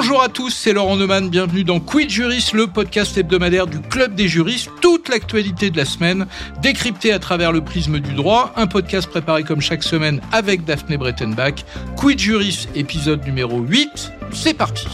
Bonjour à tous, c'est Laurent Neumann, bienvenue dans Quid Juris, le podcast hebdomadaire du Club des juristes, toute l'actualité de la semaine, décryptée à travers le prisme du droit, un podcast préparé comme chaque semaine avec Daphné Brettenbach. Quid Juris, épisode numéro 8, c'est parti.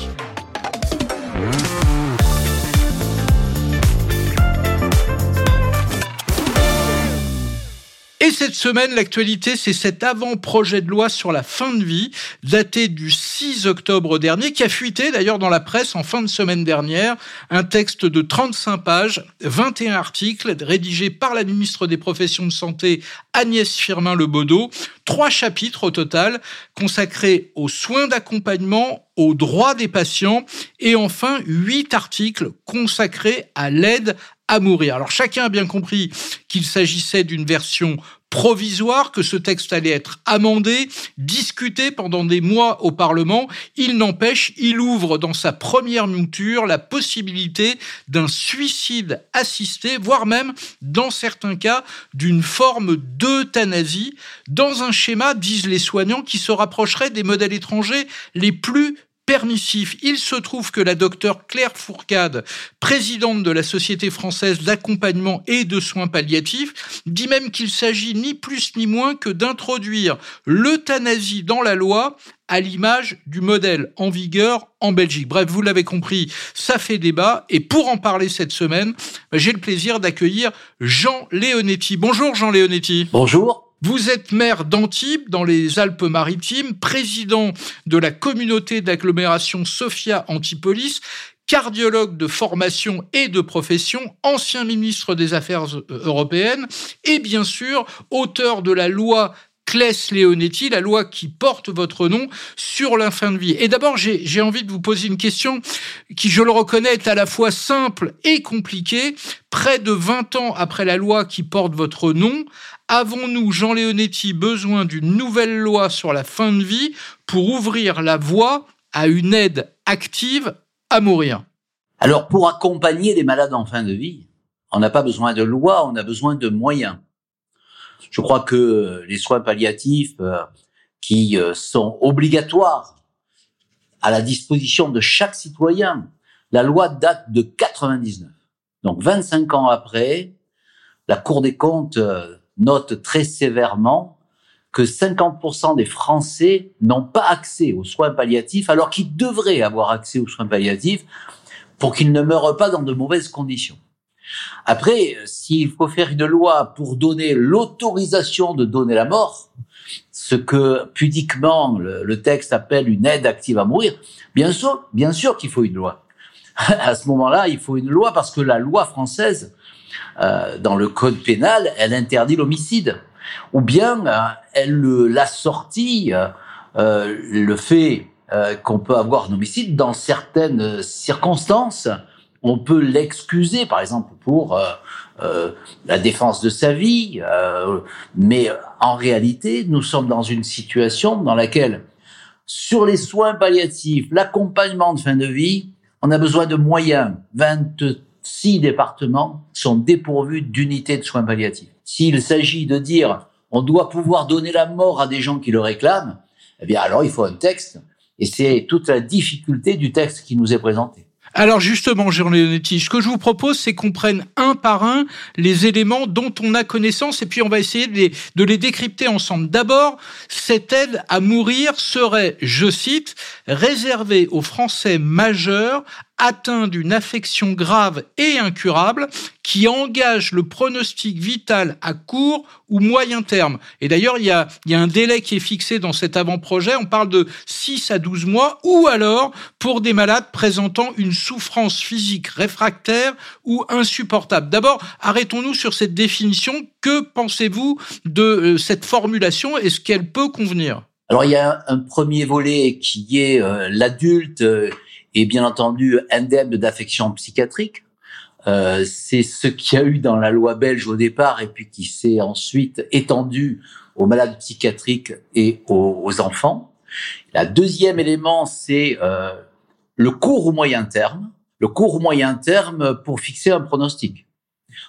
Cette semaine, l'actualité, c'est cet avant-projet de loi sur la fin de vie, daté du 6 octobre dernier, qui a fuité d'ailleurs dans la presse en fin de semaine dernière. Un texte de 35 pages, 21 articles, rédigé par la ministre des Professions de Santé, Agnès Firmin-Lebaudot. Trois chapitres au total, consacrés aux soins d'accompagnement, aux droits des patients, et enfin huit articles consacrés à l'aide à mourir. Alors chacun a bien compris qu'il s'agissait d'une version provisoire, que ce texte allait être amendé, discuté pendant des mois au Parlement. Il n'empêche, il ouvre dans sa première mouture la possibilité d'un suicide assisté, voire même, dans certains cas, d'une forme d'euthanasie, dans un schéma, disent les soignants, qui se rapprocherait des modèles étrangers les plus permissif. Il se trouve que la docteure Claire Fourcade, présidente de la Société française d'accompagnement et de soins palliatifs, dit même qu'il s'agit ni plus ni moins que d'introduire l'euthanasie dans la loi à l'image du modèle en vigueur en Belgique. Bref, vous l'avez compris, ça fait débat. Et pour en parler cette semaine, j'ai le plaisir d'accueillir Jean Léonetti. Bonjour Jean Léonetti. Bonjour. Vous êtes maire d'Antibes, dans les Alpes-Maritimes, président de la communauté d'agglomération Sophia Antipolis, cardiologue de formation et de profession, ancien ministre des Affaires européennes et bien sûr auteur de la loi Claes Leonetti, la loi qui porte votre nom sur la fin de vie. Et d'abord, j'ai envie de vous poser une question qui, je le reconnais, est à la fois simple et compliquée. Près de 20 ans après la loi qui porte votre nom, Avons-nous, Jean Léonetti, besoin d'une nouvelle loi sur la fin de vie pour ouvrir la voie à une aide active à mourir? Alors, pour accompagner les malades en fin de vie, on n'a pas besoin de loi, on a besoin de moyens. Je crois que les soins palliatifs euh, qui euh, sont obligatoires à la disposition de chaque citoyen, la loi date de 99. Donc 25 ans après, la Cour des comptes euh, note très sévèrement que 50% des Français n'ont pas accès aux soins palliatifs alors qu'ils devraient avoir accès aux soins palliatifs pour qu'ils ne meurent pas dans de mauvaises conditions. Après, s'il faut faire une loi pour donner l'autorisation de donner la mort, ce que pudiquement le, texte appelle une aide active à mourir, bien sûr, bien sûr qu'il faut une loi. à ce moment-là, il faut une loi parce que la loi française euh, dans le code pénal, elle interdit l'homicide. Ou bien euh, elle l'assortit euh, euh, le fait qu'on peut avoir un homicide dans certaines circonstances. On peut l'excuser, par exemple, pour la défense de sa vie. mais en réalité, nous sommes dans une situation dans laquelle, sur les soins palliatifs, l'accompagnement de fin de vie, on a besoin de moyens. 20 six départements sont dépourvus d'unités de soins palliatifs. S'il s'agit de dire on doit pouvoir donner la mort à des gens qui le réclament, eh bien alors il faut un texte. Et c'est toute la difficulté du texte qui nous est présenté. Alors justement, Jean Léonetti, ce que je vous propose, c'est qu'on prenne un par un les éléments dont on a connaissance et puis on va essayer de les, de les décrypter ensemble. D'abord, cette aide à mourir serait, je cite, réservée aux Français majeurs atteint d'une affection grave et incurable qui engage le pronostic vital à court ou moyen terme. Et d'ailleurs, il y a, y a un délai qui est fixé dans cet avant-projet. On parle de 6 à 12 mois ou alors pour des malades présentant une souffrance physique réfractaire ou insupportable. D'abord, arrêtons-nous sur cette définition. Que pensez-vous de euh, cette formulation Est-ce qu'elle peut convenir? Alors il y a un premier volet qui est euh, l'adulte euh, et bien entendu indemne d'affection psychiatrique. Euh, c'est ce qu'il y a eu dans la loi belge au départ et puis qui s'est ensuite étendu aux malades psychiatriques et aux, enfants. La deuxième élément, c'est euh, le court ou moyen terme. Le court ou moyen terme pour fixer un pronostic.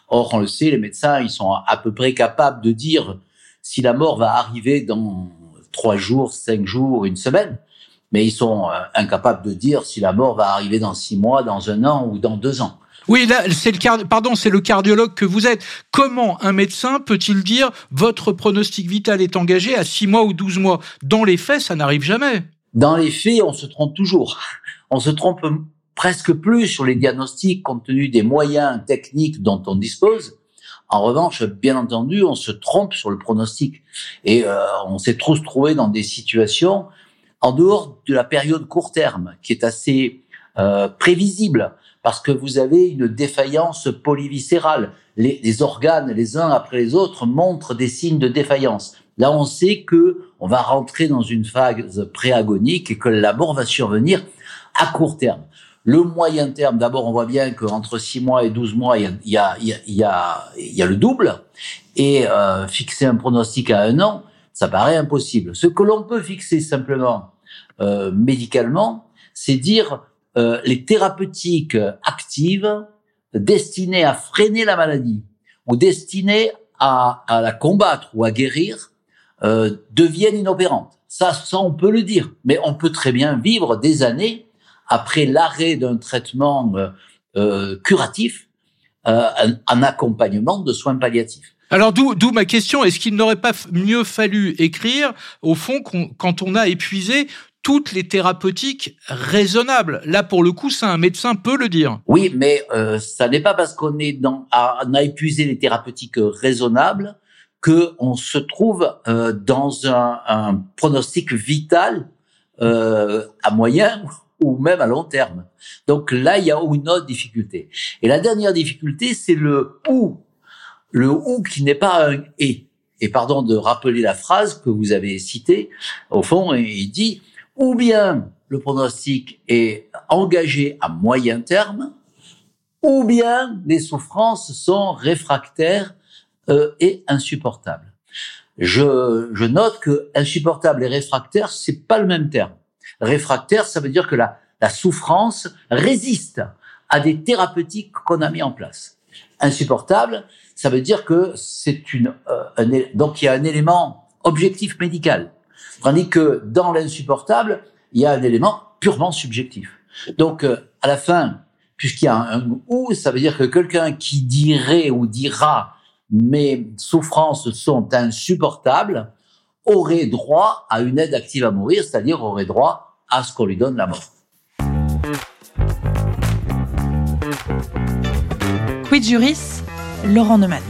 Or, on le sait, les médecins, ils sont à peu près capables de dire si la mort va arriver dans trois jours, cinq jours, une semaine mais ils sont euh, incapables de dire si la mort va arriver dans six mois, dans un an ou dans deux ans. Oui, là, c'est le pardon, c'est le cardiologue que vous êtes. Comment un médecin peut-il dire votre pronostic vital est engagé à six mois ou 12 mois? Dans les faits, ça n'arrive jamais. Dans les faits, on se trompe toujours. On se trompe presque plus sur les diagnostics compte tenu des moyens techniques dont on dispose. En revanche, bien entendu, on se trompe sur le pronostic et euh, on s'est trop trouvé dans des situations en dehors de la période court terme qui est assez euh, prévisible parce que vous avez une défaillance polyviscérale. Les, les, organes, les uns après les autres, montrent des signes de défaillance. Là, on sait que on va rentrer dans une phase préagonique et que la mort va survenir à court terme. Le moyen terme, d'abord, on voit bien qu'entre 6 mois et 12 mois, il y a, y a, y a, y a le double. Et euh, fixer un pronostic à un an, ça paraît impossible. Ce que l'on peut fixer simplement euh, médicalement, c'est dire euh, les thérapeutiques actives destinées à freiner la maladie ou destinées à, à la combattre ou à guérir euh, deviennent inopérantes. Ça, ça, on peut le dire. Mais on peut très bien vivre des années après l'arrêt d'un traitement euh, curatif euh, en accompagnement de soins palliatifs. Alors d'où ma question, est-ce qu'il n'aurait pas mieux fallu écrire, au fond, quand on a épuisé toutes les thérapeutiques raisonnables? Là, pour le coup, ça, un médecin peut le dire. Oui, mais euh, ça n'est pas parce qu'on a épuisé les thérapeutiques raisonnables que on se trouve euh, dans un, un, pronostic vital euh, à moyen ou même à long terme. Donc là, il y a une autre difficulté. Et la dernière difficulté, c'est le ou. Le ou qui n'est pas un et. Et pardon de rappeler la phrase que vous avez citée. Au fond, il dit ou bien le pronostic est engagé à moyen terme, ou bien les souffrances sont réfractaires euh, et insupportables. Je, note que insupportable et réfractaire, c'est pas le même terme. Réfractaire, ça veut dire que la, la souffrance résiste à des thérapeutiques qu'on a mis en place. Insupportable, ça veut dire que c'est une euh, un, donc il y a un élément objectif médical. Tandis que dans l'insupportable, il y a un élément purement subjectif. Donc, euh, à la fin, puisqu'il y a un, ou, ça veut dire que quelqu'un qui dirait ou dira mes souffrances sont insupportables aurait droit à une aide active à mourir, c'est-à-dire aurait droit à ce qu'on lui donne la mort. Quid juris, Laurent Neumann.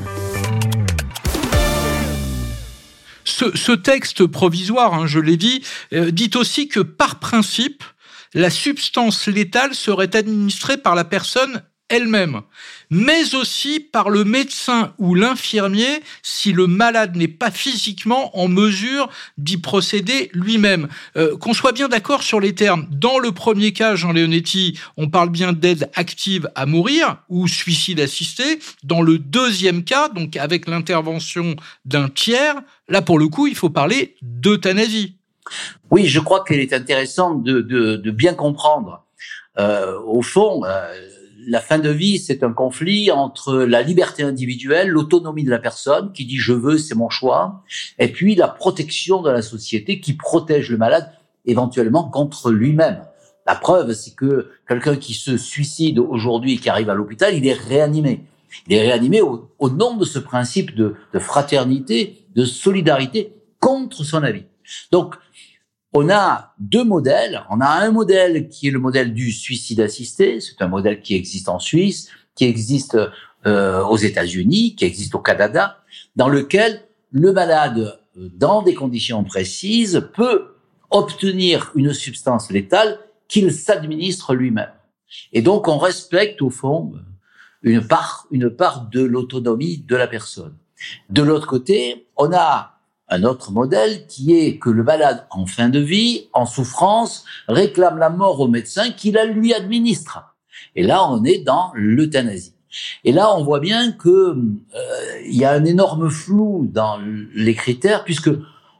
ce, texte provisoire, hein, je l'ai dit, euh, dit aussi que par principe, la substance létale serait administrée par la personne elle-même, mais aussi par le médecin ou l'infirmier si le malade n'est pas physiquement en mesure d'y procéder lui-même. Euh, qu'on soit bien d'accord sur les termes. Dans le premier cas, Jean Leonetti, on parle bien d'aide active à mourir ou suicide assisté. Dans le deuxième cas, donc avec l'intervention d'un tiers, là pour le coup, il faut parler d'euthanasie. Oui, je crois qu'il est intéressant de, de, de bien comprendre. Euh, au fond, euh, la fin de vie, c'est un conflit entre la liberté individuelle, l'autonomie de la personne qui dit je veux, c'est mon choix, et puis la protection de la société qui protège le malade éventuellement contre lui-même. La preuve, c'est que quelqu'un qui se suicide aujourd'hui et qui arrive à l'hôpital, il est réanimé. Il est réanimé au, nom de ce principe de, de fraternité, de solidarité contre son avis. Donc, on a deux modèles. On a un modèle qui est le modèle du suicide assisté. C'est un modèle qui existe en Suisse, qui existe euh, aux États-Unis, qui existe au Canada, dans lequel le malade, dans des conditions précises, peut obtenir une substance létale qu'il s'administre lui-même. Et donc, on respecte au fond une part, une part de l'autonomie de la personne. De l'autre côté, on a un autre modèle qui est que le malade en fin de vie, en souffrance, réclame la mort au médecin qui la lui administre. Et là, on est dans l'euthanasie. Et là, on voit bien que euh, il y a un énorme flou dans les critères puisque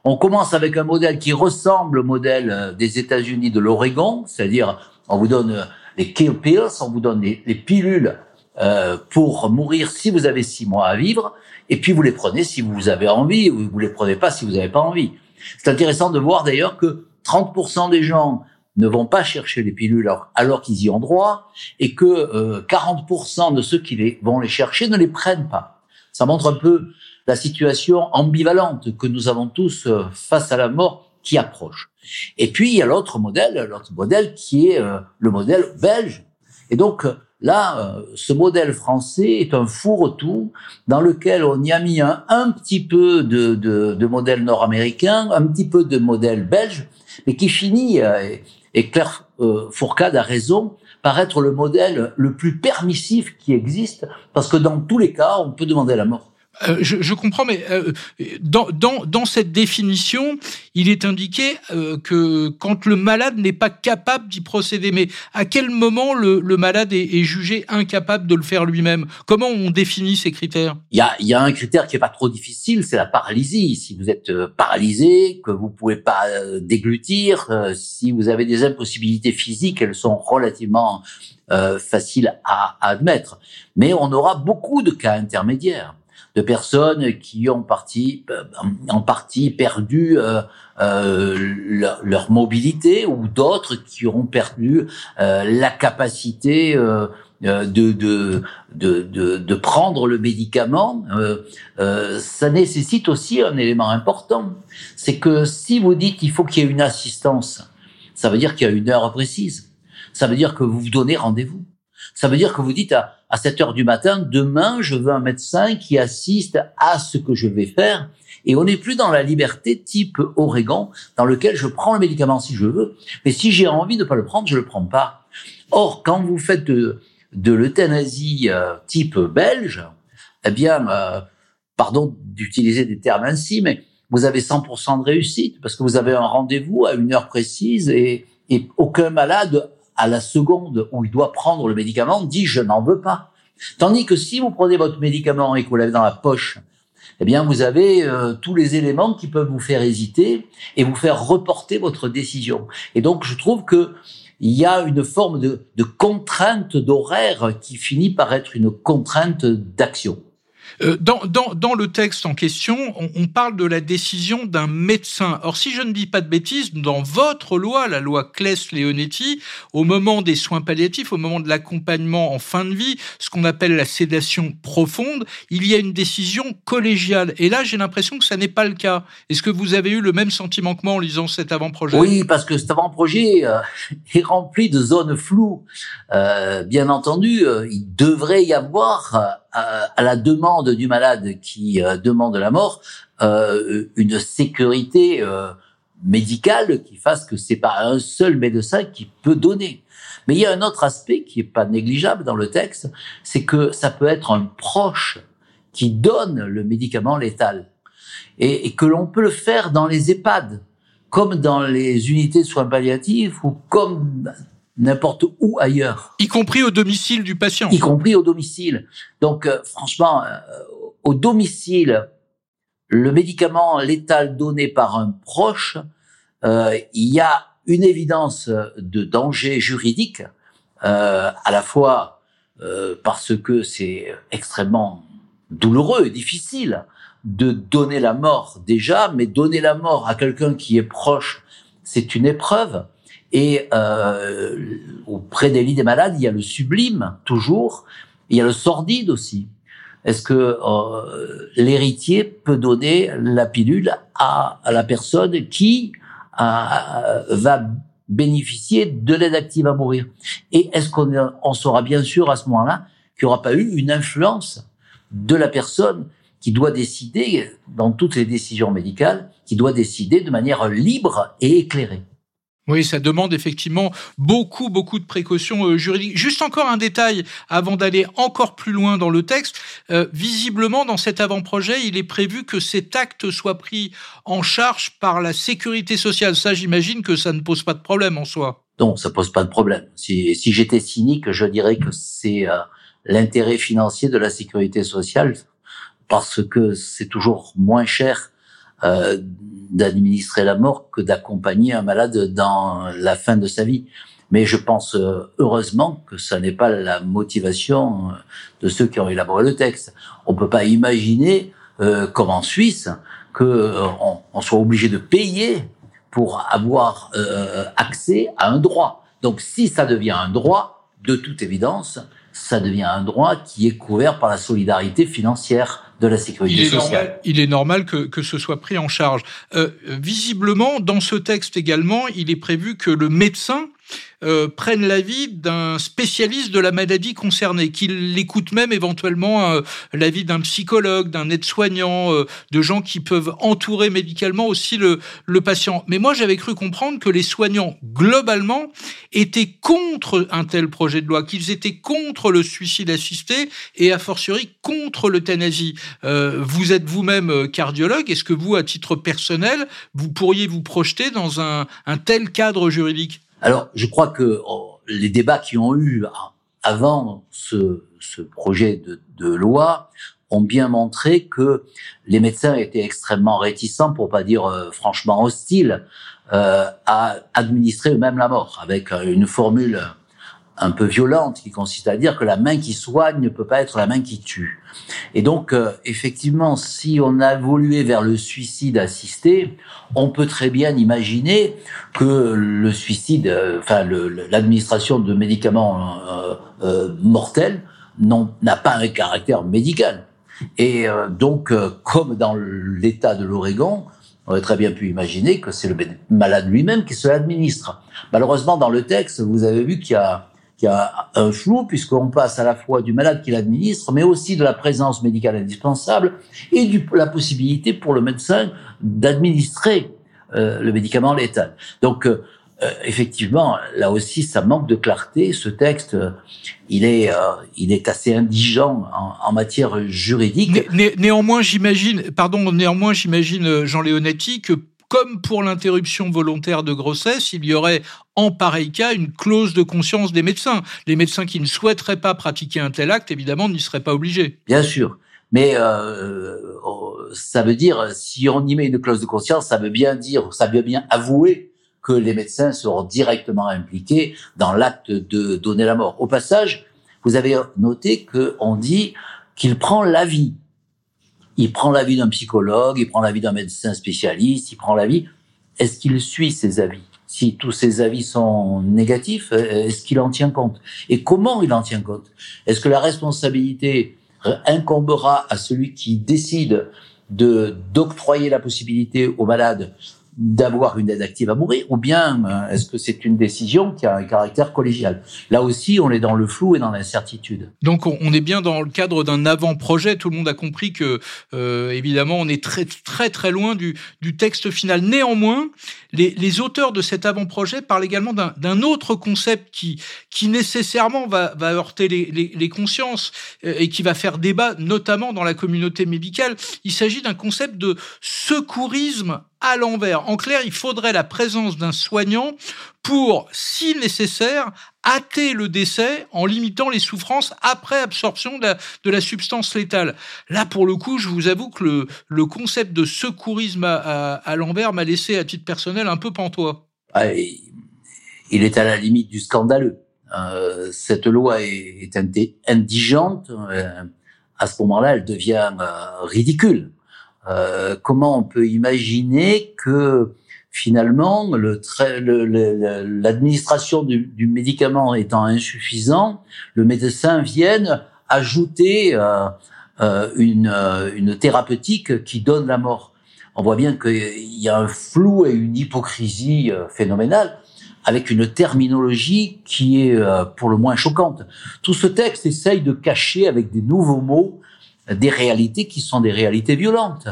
on commence avec un modèle qui ressemble au modèle euh, des États-Unis de l'Oregon, c'est-à-dire on vous donne euh, les kill pills, on vous donne les, pilules pour mourir si vous avez six mois à vivre et puis vous les prenez si vous avez envie, ou vous les prenez pas si vous n'avez pas envie. C'est intéressant de voir d'ailleurs que 30% des gens ne vont pas chercher les pilules alors, qu'ils y ont droit et que 40% de ceux qui les, vont les chercher ne les prennent pas. Ça montre un peu la situation ambivalente que nous avons tous face à la mort qui approche. Et puis il y a l'autre modèle, l'autre modèle qui est le modèle belge. Et donc Là, euh, ce modèle français est un fourre-tout dans lequel on y a mis un, petit peu de, de, de modèle nord-américain, un petit peu de modèle belge, mais qui finit, euh, et Claire euh, Fourcade a raison, par être le modèle le plus permissif qui existe, parce que dans tous les cas, on peut demander la mort. Euh, je, je, comprends, mais euh, dans, dans, dans, cette définition, il est indiqué euh, que quand le malade n'est pas capable d'y procéder, mais à quel moment le, le malade est, est, jugé incapable de le faire lui-même? Comment on définit ces critères? Il y, a, y a un critère qui est pas trop difficile, c'est la paralysie. Si vous êtes paralysé, que vous pouvez pas déglutir, si vous avez des impossibilités physiques, elles sont relativement faciles à, à admettre. Mais on aura beaucoup de cas intermédiaires de personnes qui ont parti, euh, en partie perdu euh, euh, leur, mobilité ou d'autres qui auront perdu la capacité de, de, de, de, prendre le médicament. ça nécessite aussi un élément important. C'est que si vous dites qu'il faut qu'il y ait une assistance, ça veut dire qu'il y a une heure précise. Ça veut dire que vous vous donnez rendez-vous. Ça veut dire que vous dites à, à 7 heures du matin, demain, je veux un médecin qui assiste à ce que je vais faire. Et on n'est plus dans la liberté type Oregon, dans lequel je prends le médicament si je veux, mais si j'ai envie de pas le prendre, je le prends pas. Or, quand vous faites de, de l'euthanasie euh, type belge, eh bien, euh, pardon d'utiliser des termes ainsi, mais vous avez 100% de réussite parce que vous avez un rendez-vous à une heure précise et, et aucun malade à la seconde où il doit prendre le médicament, dit je n'en veux pas. Tandis que si vous prenez votre médicament et que vous l'avez dans la poche, eh bien vous avez euh, tous les éléments qui peuvent vous faire hésiter et vous faire reporter votre décision. Et donc je trouve que il y a une forme de, de contrainte d'horaire qui finit par être une contrainte d'action. Euh, dans, dans, dans, le texte en question, on, on parle de la décision d'un médecin. Or, si je ne dis pas de bêtises, dans votre loi, la loi Claes-Leonetti, au moment des soins palliatifs, au moment de l'accompagnement en fin de vie, ce qu'on appelle la sédation profonde, il y a une décision collégiale. Et là, j'ai l'impression que ça n'est pas le cas. Est-ce que vous avez eu le même sentiment que moi en lisant cet avant-projet? Oui, parce que cet avant-projet euh, est rempli de zones floues. Euh, bien entendu, euh, il devrait y avoir à, la demande du malade qui euh, demande la mort, euh, une sécurité euh, médicale qui fasse que c'est pas un seul médecin qui peut donner. Mais il y a un autre aspect qui est pas négligeable dans le texte, c'est que ça peut être un proche qui donne le médicament létal et, et que l'on peut le faire dans les EHPAD, comme dans les unités de soins palliatifs ou comme n'importe où ailleurs. Y compris au domicile du patient. Y compris au domicile. Donc, euh, franchement, euh, au domicile, le médicament létal donné par un proche, euh, il y a une évidence de danger juridique, à la fois parce que c'est extrêmement douloureux et difficile de donner la mort déjà, mais donner la mort à quelqu'un qui est proche, c'est une épreuve. Et euh, auprès des lits des malades, il y a le sublime toujours, il y a le sordide aussi. Est-ce que euh, l'héritier peut donner la pilule à, la personne qui euh, va bénéficier de l'aide active à mourir? Et est-ce qu'on on saura bien sûr à ce moment-là qu'il n'y aura pas eu une influence de la personne qui doit décider, dans toutes les décisions médicales, qui doit décider de manière libre et éclairée? Oui, ça demande effectivement beaucoup, beaucoup de précautions euh, juridiques. Juste encore un détail avant d'aller encore plus loin dans le texte. Euh, visiblement, dans cet avant-projet, il est prévu que cet acte soit pris en charge par la sécurité sociale. Ça, j'imagine que ça ne pose pas de problème en soi. Non, ça pose pas de problème. Si, si j'étais cynique, je dirais que c'est euh, l'intérêt financier de la sécurité sociale parce que c'est toujours moins cher euh, d'administrer la mort que d'accompagner un malade dans la fin de sa vie. Mais je pense euh, heureusement que ça n'est pas la motivation euh, de ceux qui ont élaboré le texte. On peut pas imaginer, comme en Suisse, que on, soit obligé de payer pour avoir euh, accès à un droit. Donc si ça devient un droit, de toute évidence, ça devient un droit qui est couvert par la solidarité financière de la sécurité il est sociale. Normal, il est normal que, que ce soit pris en charge. Euh, visiblement, dans ce texte également, il est prévu que le médecin euh, prennent l'avis d'un spécialiste de la maladie concernée, qu'il écoute même éventuellement euh, l'avis d'un psychologue, d'un aide-soignant, euh, de gens qui peuvent entourer médicalement aussi le, patient. Mais moi, j'avais cru comprendre que les soignants, globalement, étaient contre un tel projet de loi, qu'ils étaient contre le suicide assisté et, a fortiori, contre l'euthanasie. Vous êtes vous-même cardiologue. Est-ce que vous, à titre personnel, vous pourriez vous projeter dans un tel cadre juridique? Alors, je crois que oh, les débats qui ont eu avant ce, projet de, loi ont bien montré que les médecins étaient extrêmement réticents, pour pas dire euh, franchement hostiles, euh, à administrer eux-mêmes la mort, avec une formule un peu violente qui consiste à dire que la main qui soigne ne peut pas être la main qui tue. Et donc, euh, effectivement, si on a évolué vers le suicide assisté, on peut très bien imaginer que le suicide, euh, enfin l'administration de médicaments euh, euh mortels n'a pas un caractère médical. Et euh, donc, comme dans l'État de l'Oregon, on aurait très bien pu imaginer que c'est le malade lui-même qui se l'administre. Malheureusement, dans le texte, vous avez vu qu'il y a y a un flou puisqu'on passe à la fois du malade qui l'administre, mais aussi de la présence médicale indispensable et du, la possibilité pour le médecin d'administrer euh, le médicament létal. Donc, euh, euh, effectivement, là aussi, ça manque de clarté. Ce texte, il est, il est assez indigent en, en matière juridique. Né, néanmoins, j'imagine, pardon, néanmoins, j'imagine, Jean Leonetti, que comme pour l'interruption volontaire de grossesse, il y aurait en pareil cas une clause de conscience des médecins. Les médecins qui ne souhaiteraient pas pratiquer un tel acte, évidemment, n'y seraient pas obligés. Bien sûr. Mais euh, ça veut dire, si on y met une clause de conscience, ça veut bien dire, ça veut bien avouer que les médecins seront directement impliqués dans l'acte de donner la mort. Au passage, vous avez noté qu'on dit qu'il prend l'avis il prend l'avis d'un psychologue, il prend l'avis d'un médecin spécialiste, il prend l'avis. Est-ce qu'il suit ses avis? Si tous ses avis sont négatifs, est-ce qu'il en tient compte? Et comment il en tient compte? Est-ce que la responsabilité incombera à celui qui décide de d'octroyer la possibilité aux malades d'avoir une aide active à mourir, ou bien euh, est-ce que c'est une décision qui a un caractère collégial? Là aussi, on est dans le flou et dans l'incertitude. Donc, on est bien dans le cadre d'un avant-projet. Tout le monde a compris que, euh, évidemment, on est très très très loin du, texte final. Néanmoins, les, auteurs de cet avant-projet parlent également d'un autre concept qui, qui nécessairement va, heurter les consciences euh, et qui va faire débat, notamment dans la communauté médicale. Il s'agit d'un concept de secourisme à l'envers. En clair, il faudrait la présence d'un soignant pour, si nécessaire, hâter le décès en limitant les souffrances après absorption de la, substance létale. Là, pour le coup, je vous avoue que le, concept de secourisme à, l'envers m'a laissé, à titre personnel, un peu pantois. Ah, il est à la limite du scandaleux. Euh, cette loi est, est indigente. Euh, à ce moment-là, elle devient euh, ridicule. Euh, comment on peut imaginer que finalement l'administration le, du, médicament étant insuffisant, le médecin vienne ajouter euh, euh, une, une thérapeutique qui donne la mort. On voit bien qu'il y a un flou et une hypocrisie phénoménale avec une terminologie qui est pour le moins choquante. Tout ce texte essaye de cacher avec des nouveaux mots des réalités qui sont des réalités violentes.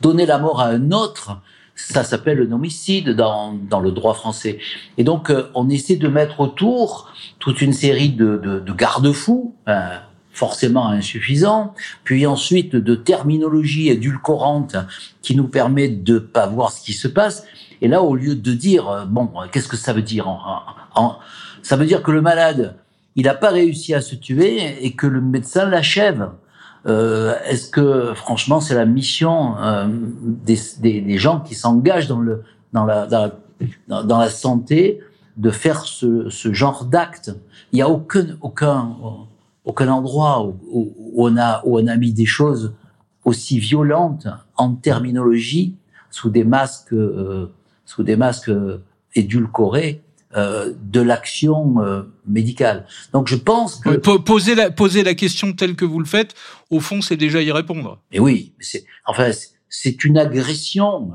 Donner la mort à un autre, ça s'appelle un homicide dans, dans le droit français. Et donc, euh, on essaie de mettre autour toute une série de, de, de garde-fous, euh, forcément insuffisants, puis ensuite de terminologie édulcorante qui nous permet de pas voir ce qui se passe. Et là, au lieu de dire, euh, bon, qu'est-ce que ça veut dire Ça veut dire que le malade, il n'a pas réussi à se tuer et que le médecin l'achève. Euh, Est-ce que franchement c'est la mission euh, des, des, gens qui s'engagent dans dans la, dans la santé de faire ce, ce genre d'acte? Il n'y a aucun aucun aucun endroit où, où, on a où on a mis des choses aussi violentes en terminologie sous des masques euh, sous des masques édulcorés de l'action médicale. Donc je pense que poser la poser la question telle que vous le faites, au fond, c'est déjà y répondre. Et oui, c'est enfin c'est une agression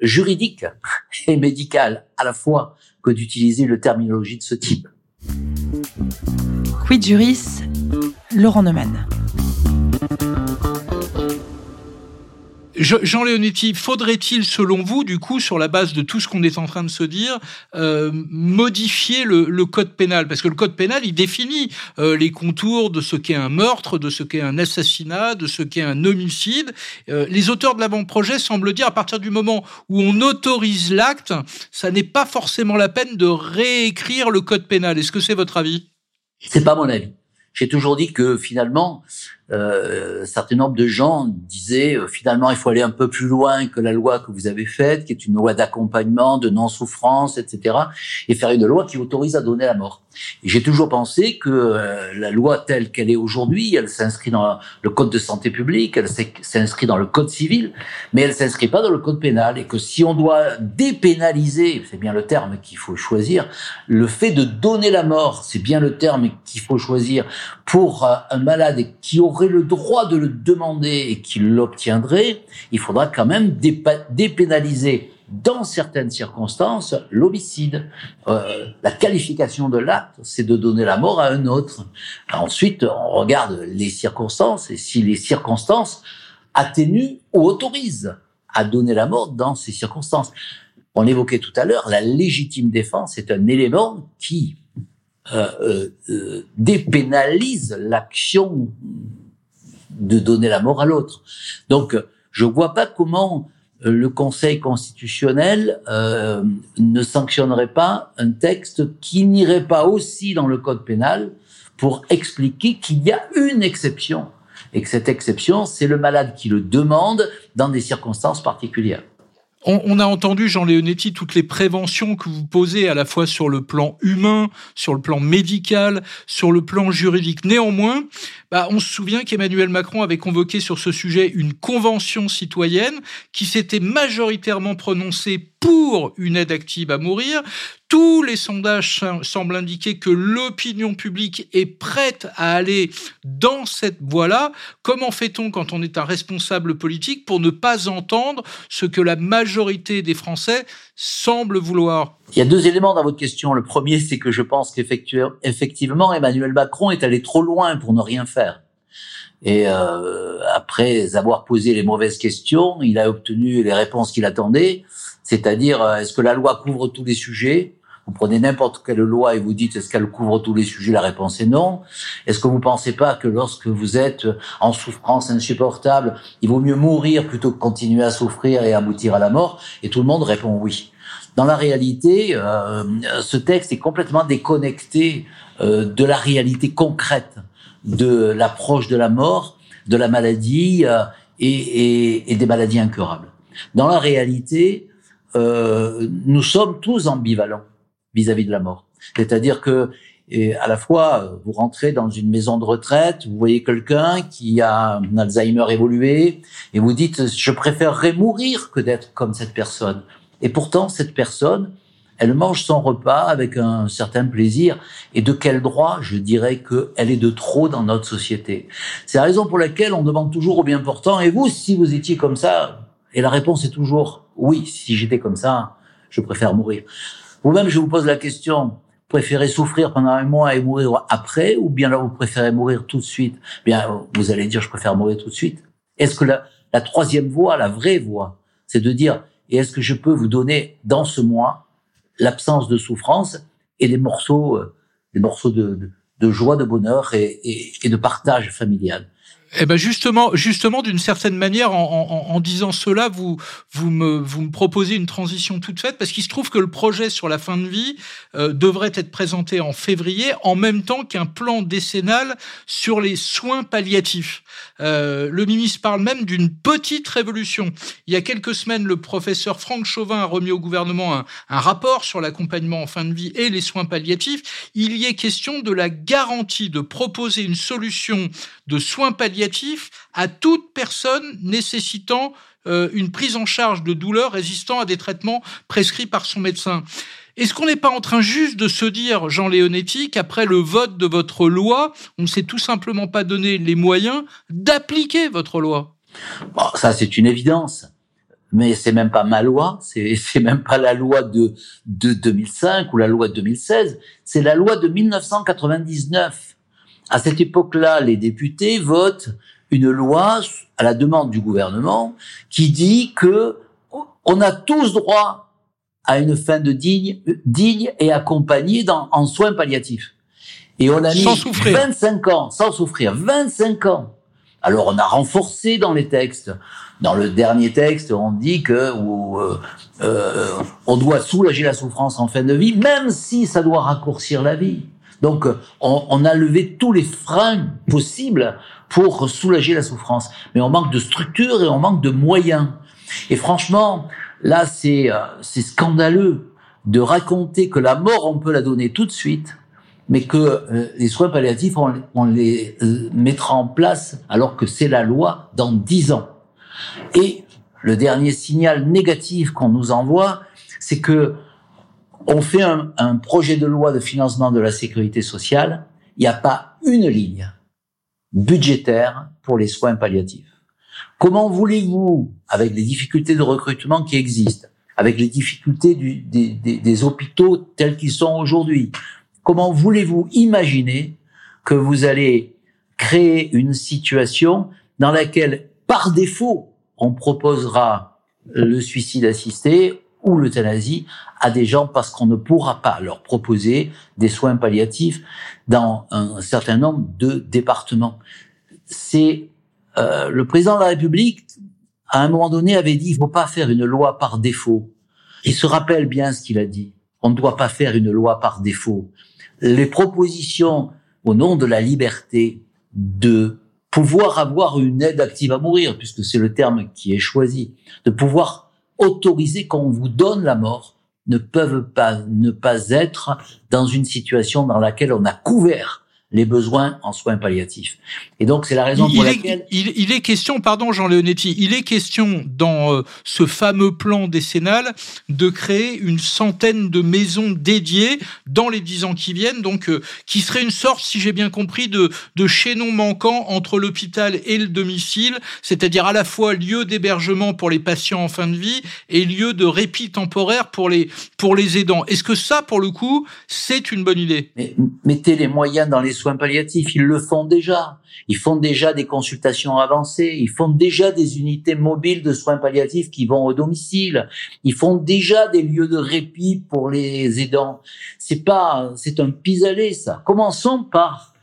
juridique et médicale à la fois que d'utiliser le terminologie de ce type. Quid juris, Laurent Neumann. Jean Léonetti, faudrait-il, selon vous, du coup, sur la base de tout ce qu'on est en train de se dire, euh, modifier le, code pénal? Parce que le code pénal, il définit euh, les contours de ce qu'est un meurtre, de ce qu'est un assassinat, de ce qu'est un homicide. Euh, les auteurs de l'avant-projet semblent dire, à partir du moment où on autorise l'acte, ça n'est pas forcément la peine de réécrire le code pénal. Est-ce que c'est votre avis? C'est pas mon avis. J'ai toujours dit que finalement, euh, un certain nombre de gens disaient euh, finalement il faut aller un peu plus loin que la loi que vous avez faite, qui est une loi d'accompagnement, de non-souffrance, etc., et faire une loi qui autorise à donner la mort. J'ai toujours pensé que euh, la loi telle qu'elle est aujourd'hui, elle s'inscrit dans le code de santé publique, elle s'inscrit dans le code civil, mais elle s'inscrit pas dans le code pénal, et que si on doit dépénaliser, c'est bien le terme qu'il faut choisir, le fait de donner la mort, c'est bien le terme qu'il faut choisir pour un malade qui aurait le droit de le demander et qu'il l'obtiendrait, il faudra quand même dépénaliser dans certaines circonstances l'homicide. Euh, la qualification de l'acte, c'est de donner la mort à un autre. Ensuite, on regarde les circonstances et si les circonstances atténuent ou autorisent à donner la mort dans ces circonstances. On évoquait tout à l'heure, la légitime défense est un élément qui euh, euh dépénalise l'action de donner la mort à l'autre. Donc, je vois pas comment euh, le Conseil constitutionnel euh, ne sanctionnerait pas un texte qui n'irait pas aussi dans le code pénal pour expliquer qu'il y a une exception et que cette exception, c'est le malade qui le demande dans des circonstances particulières. On, a entendu, Jean Léonetti, toutes les préventions que vous posez à la fois sur le plan humain, sur le plan médical, sur le plan juridique. Néanmoins, bah, on se souvient qu'Emmanuel Macron avait convoqué sur ce sujet une convention citoyenne qui s'était majoritairement prononcée pour une aide active à mourir. Tous les sondages semblent indiquer que l'opinion publique est prête à aller dans cette voie-là. Comment fait-on quand on est un responsable politique pour ne pas entendre ce que la majorité des Français semblent vouloir Il y a deux éléments dans votre question. Le premier, c'est que je pense qu'effectivement, Emmanuel Macron est allé trop loin pour ne rien faire. Et euh, après avoir posé les mauvaises questions, il a obtenu les réponses qu'il attendait, c'est-à-dire euh, est-ce que la loi couvre tous les sujets? Vous prenez n'importe quelle loi et vous dites est-ce qu'elle couvre tous les sujets? La réponse est non. Est-ce que vous pensez pas que lorsque vous êtes en souffrance insupportable, il vaut mieux mourir plutôt que continuer à souffrir et aboutir à la mort? Et tout le monde répond oui. Dans la réalité, euh, ce texte est complètement déconnecté euh, de la réalité concrète de l'approche de la mort, de la maladie euh, et, et, des maladies incurables. Dans la réalité, euh, nous sommes tous ambivalents vis-à-vis de la mort. C'est-à-dire que et à la fois, vous rentrez dans une maison de retraite, vous voyez quelqu'un qui a un Alzheimer évolué, et vous dites, je préférerais mourir que d'être comme cette personne. Et pourtant, cette personne, elle mange son repas avec un certain plaisir. Et de quel droit je dirais qu'elle est de trop dans notre société C'est la raison pour laquelle on demande toujours au bien portant, et vous, si vous étiez comme ça? Et la réponse est toujours, oui, si j'étais comme ça, je préfère mourir. Vous-même, je vous pose la question, préférez souffrir pendant un mois et mourir après, ou bien là, vous préférez mourir tout de suite? Bien, vous allez dire, je préfère mourir tout de suite. Est-ce que la, la troisième voie, la vraie voie, c'est de dire, et est-ce que je peux vous donner dans ce mois l'absence de souffrance et des morceaux, euh, des morceaux de, joie, de bonheur et de partage familial? Eh ben justement, justement, d'une certaine manière, en, disant cela, vous vous me proposez une transition toute faite parce qu'il se trouve que le projet sur la fin de vie euh, devrait être présenté en février, en même temps qu'un plan décennal sur les soins palliatifs. Euh, le ministre parle même d'une petite révolution. Il y a quelques semaines, le professeur Franck Chauvin a remis au gouvernement un, un rapport sur l'accompagnement en fin de vie et les soins palliatifs. Il y est question de la garantie de proposer une solution de soins palliatifs à toute personne nécessitant euh, une prise en charge de douleur résistant à des traitements prescrits par son médecin. Est-ce qu'on n'est pas en train juste de se dire, Jean Léonetti, qu'après le vote de votre loi, on ne s'est tout simplement pas donné les moyens d'appliquer votre loi? Ça, c'est une évidence. Mais c'est même pas ma loi, c'est même pas la loi de 2005 ou la loi de 2016, c'est la loi de 1999. À cette époque-là, les députés votent une loi à la demande du gouvernement qui dit que on a tous droit à une fin de digne, digne et accompagnée dans, en soins palliatifs. Et on a mis 25 ans, sans souffrir, 25 ans. Alors on a renforcé dans les textes. Dans le dernier texte, on dit que euh, euh, on doit soulager la souffrance en fin de vie, même si ça doit raccourcir la vie. Donc on, on a levé tous les freins possibles pour soulager la souffrance. Mais on manque de structure et on manque de moyens. Et franchement, Là, c'est euh, scandaleux de raconter que la mort, on peut la donner tout de suite, mais que euh, les soins palliatifs, on, les euh, mettra en place alors que c'est la loi dans dix ans. Et le dernier signal négatif qu'on nous envoie, c'est que on fait un, projet de loi de financement de la sécurité sociale, il n'y a pas une ligne budgétaire pour les soins palliatifs. Comment voulez-vous, avec les difficultés de recrutement qui existent, avec les difficultés des, hôpitaux tels qu'ils sont aujourd'hui, comment voulez-vous imaginer que vous allez créer une situation dans laquelle, par défaut, on proposera le suicide assisté ou l'euthanasie à des gens parce qu'on ne pourra pas leur proposer des soins palliatifs dans un certain nombre de départements. C'est euh, le président de la République, à un moment donné, avait dit, il ne faut pas faire une loi par défaut. Il se rappelle bien ce qu'il a dit. On ne doit pas faire une loi par défaut. Les propositions au nom de la liberté de pouvoir avoir une aide active à mourir, puisque c'est le terme qui est choisi, de pouvoir autoriser qu'on vous donne la mort, ne peuvent pas ne pas être dans une situation dans laquelle on a couvert les besoins en soins palliatifs. Et donc, c'est la raison pour laquelle... il, il, est question, pardon Jean Leonetti, il est question dans euh, ce fameux plan décennal de créer une centaine de maisons dédiées dans les dix ans qui viennent, donc euh, qui serait une sorte, si j'ai bien compris, de, de chaînon manquant entre l'hôpital et le domicile, c'est-à-dire à la fois lieu d'hébergement pour les patients en fin de vie et lieu de répit temporaire pour les, pour les aidants. Est-ce que ça, pour le coup, c'est une bonne idée? Mais, Mettez les moyens dans les soins palliatifs, ils le font déjà. Ils font déjà des consultations avancées, ils font déjà des unités mobiles de soins palliatifs qui vont au domicile, ils font déjà des lieux de répit pour les aidants. C'est pas, c'est un pis-aller, ça. Commençons par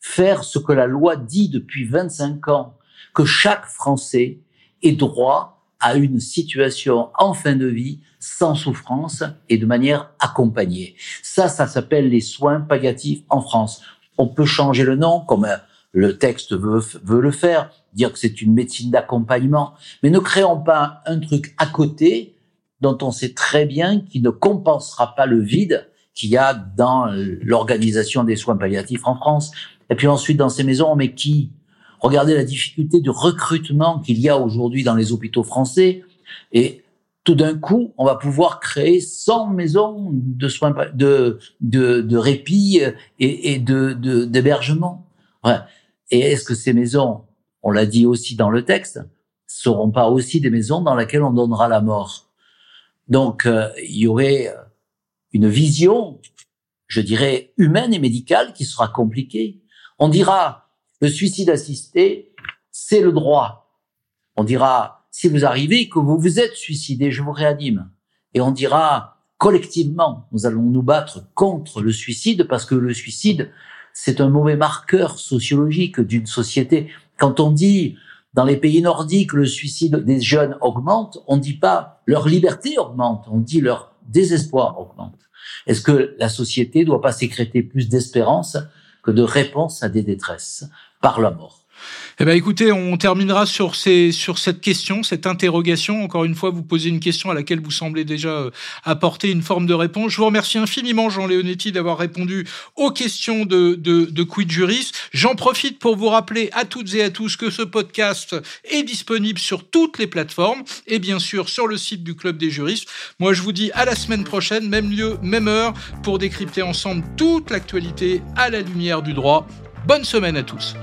faire ce que la loi dit depuis 25 ans, que chaque Français ait droit à une situation en fin de vie sans souffrance et de manière accompagnée. Ça, ça s'appelle les soins palliatifs en France. On peut changer le nom, comme euh, le texte veut, le faire, dire que c'est une médecine d'accompagnement, mais ne créons pas un truc à côté dont on sait très bien qu'il ne compensera pas le vide qu'il y a dans l'organisation des soins palliatifs en France. Et puis ensuite, dans ces maisons, on met qui? Regardez la difficulté de recrutement qu'il y a aujourd'hui dans les hôpitaux français. Et tout d'un coup, on va pouvoir créer 100 maisons de soins, de, de, de répit et, et de, d'hébergement. Ouais. Et est-ce que ces maisons, on l'a dit aussi dans le texte, seront pas aussi des maisons dans lesquelles on donnera la mort? Donc, euh, il y aurait une vision, je dirais, humaine et médicale qui sera compliquée. On dira, le suicide assisté, c'est le droit. On dira, si vous arrivez que vous vous êtes suicidé, je vous réanime. Et on dira collectivement, nous allons nous battre contre le suicide parce que le suicide, c'est un mauvais marqueur sociologique d'une société. Quand on dit dans les pays nordiques le suicide des jeunes augmente, on ne dit pas leur liberté augmente, on dit leur désespoir augmente. Est-ce que la société doit pas sécréter plus d'espérance que de réponse à des détresses par la mort? Eh ben, écoutez, on terminera sur, cette question, cette interrogation. Encore une fois, vous posez une question à laquelle vous semblez déjà euh, apporter une forme de réponse. Je vous remercie infiniment, Jean Léonetti, d'avoir répondu aux questions de, de, de Quid Juris. J'en profite pour vous rappeler à toutes et à tous que ce podcast est disponible sur toutes les plateformes et bien sûr sur le site du Club des juristes. Moi, je vous dis à la semaine prochaine, même lieu, même heure, pour décrypter ensemble toute l'actualité à la lumière du droit. Bonne semaine à tous.